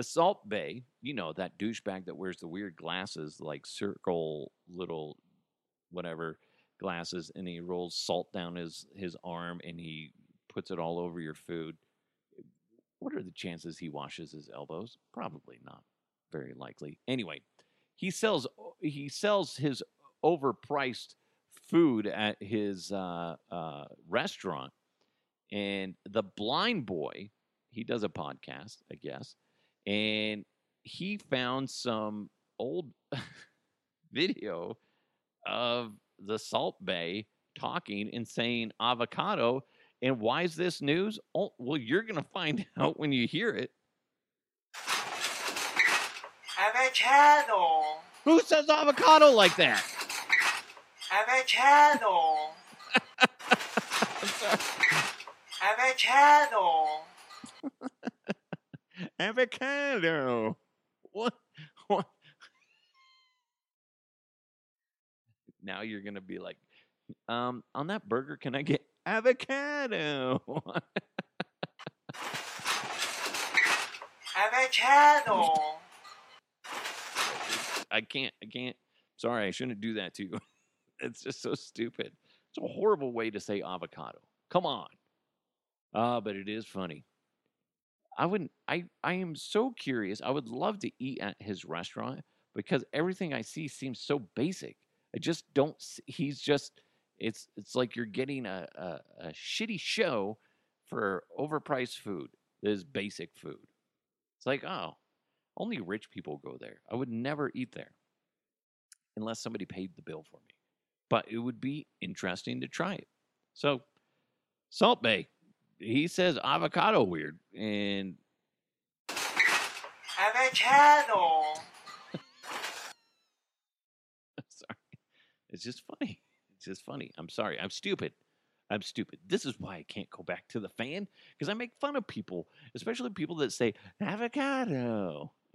The Salt Bae, you know, that douchebag that wears the weird glasses, like circle little whatever glasses, and he rolls salt down his, his arm and he puts it all over your food. What are the chances he washes his elbows? Probably not. Very likely. Anyway, he sells he sells his overpriced food at his uh, uh, restaurant, and the blind boy he does a podcast, I guess, and he found some old video of the Salt Bae talking and saying avocado. And why is this news? Oh, well, you're going to find out when you hear it. Avocado. Who says avocado like that? Avocado. Avocado. Avocado. What? What? Now you're gonna be like, um, on that burger, can I get avocado? Avocado. I can't. I can't. Sorry, I shouldn't do that to you. It's just so stupid. It's a horrible way to say avocado. Come on. Ah, but it is funny. I wouldn't. I I am so curious. I would love to eat at his restaurant because everything I see seems so basic. I just don't. s- He's just. It's it's like you're getting a a, a shitty show for overpriced food. That is basic food. It's like oh, only rich people go there. I would never eat there unless somebody paid the bill for me. But it would be interesting to try it. So, Salt Bae, he says avocado weird, and Avocado. sorry, it's just funny. It's just funny. I'm sorry. I'm stupid. I'm stupid. This is why I can't go back to the fan because I make fun of people, especially people that say avocado.